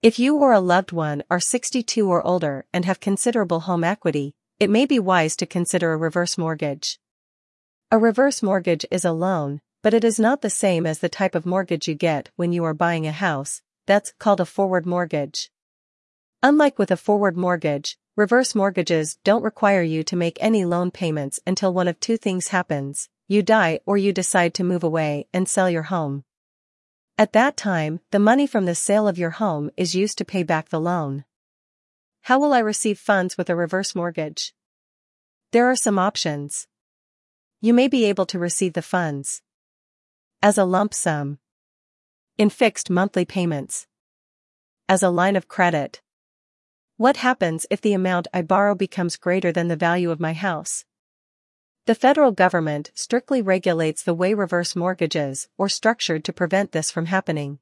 If you or a loved one are 62 or older and have considerable home equity, it may be wise to consider a reverse mortgage. A reverse mortgage is a loan, but it is not the same as the type of mortgage you get when you are buying a house, that's called a forward mortgage. Unlike with a forward mortgage, reverse mortgages don't require you to make any loan payments until one of two things happens, you die or you decide to move away and sell your home. At that time, the money from the sale of your home is used to pay back the loan. How will I receive funds with a reverse mortgage? There are some options. You may be able to receive the funds as a lump sum, in fixed monthly payments, as a line of credit. What happens if the amount I borrow becomes greater than the value of my house? The federal government strictly regulates the way reverse mortgages are structured to prevent this from happening.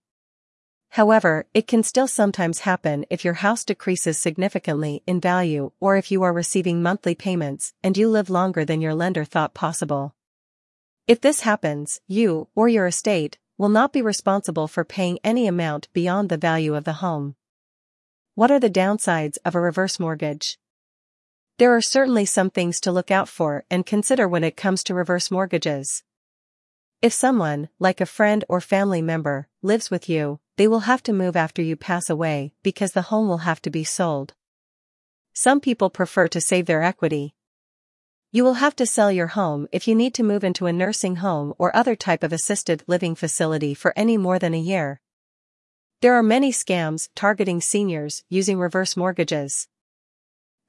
However, it can still sometimes happen if your house decreases significantly in value or if you are receiving monthly payments and you live longer than your lender thought possible. If this happens, you, or your estate, will not be responsible for paying any amount beyond the value of the home. What are the downsides of a reverse mortgage? There are certainly some things to look out for and consider when it comes to reverse mortgages. If someone, like a friend or family member, lives with you, they will have to move after you pass away because the home will have to be sold. Some people prefer to save their equity. You will have to sell your home if you need to move into a nursing home or other type of assisted living facility for any more than a year. There are many scams targeting seniors using reverse mortgages.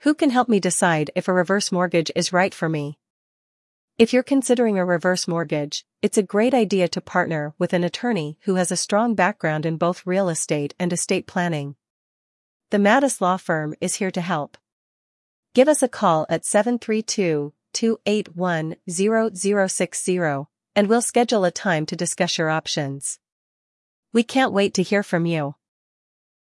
Who can help me decide if a reverse mortgage is right for me? If you're considering a reverse mortgage, it's a great idea to partner with an attorney who has a strong background in both real estate and estate planning. The Matus Law Firm is here to help. Give us a call at 732-281-0060 and we'll schedule a time to discuss your options. We can't wait to hear from you.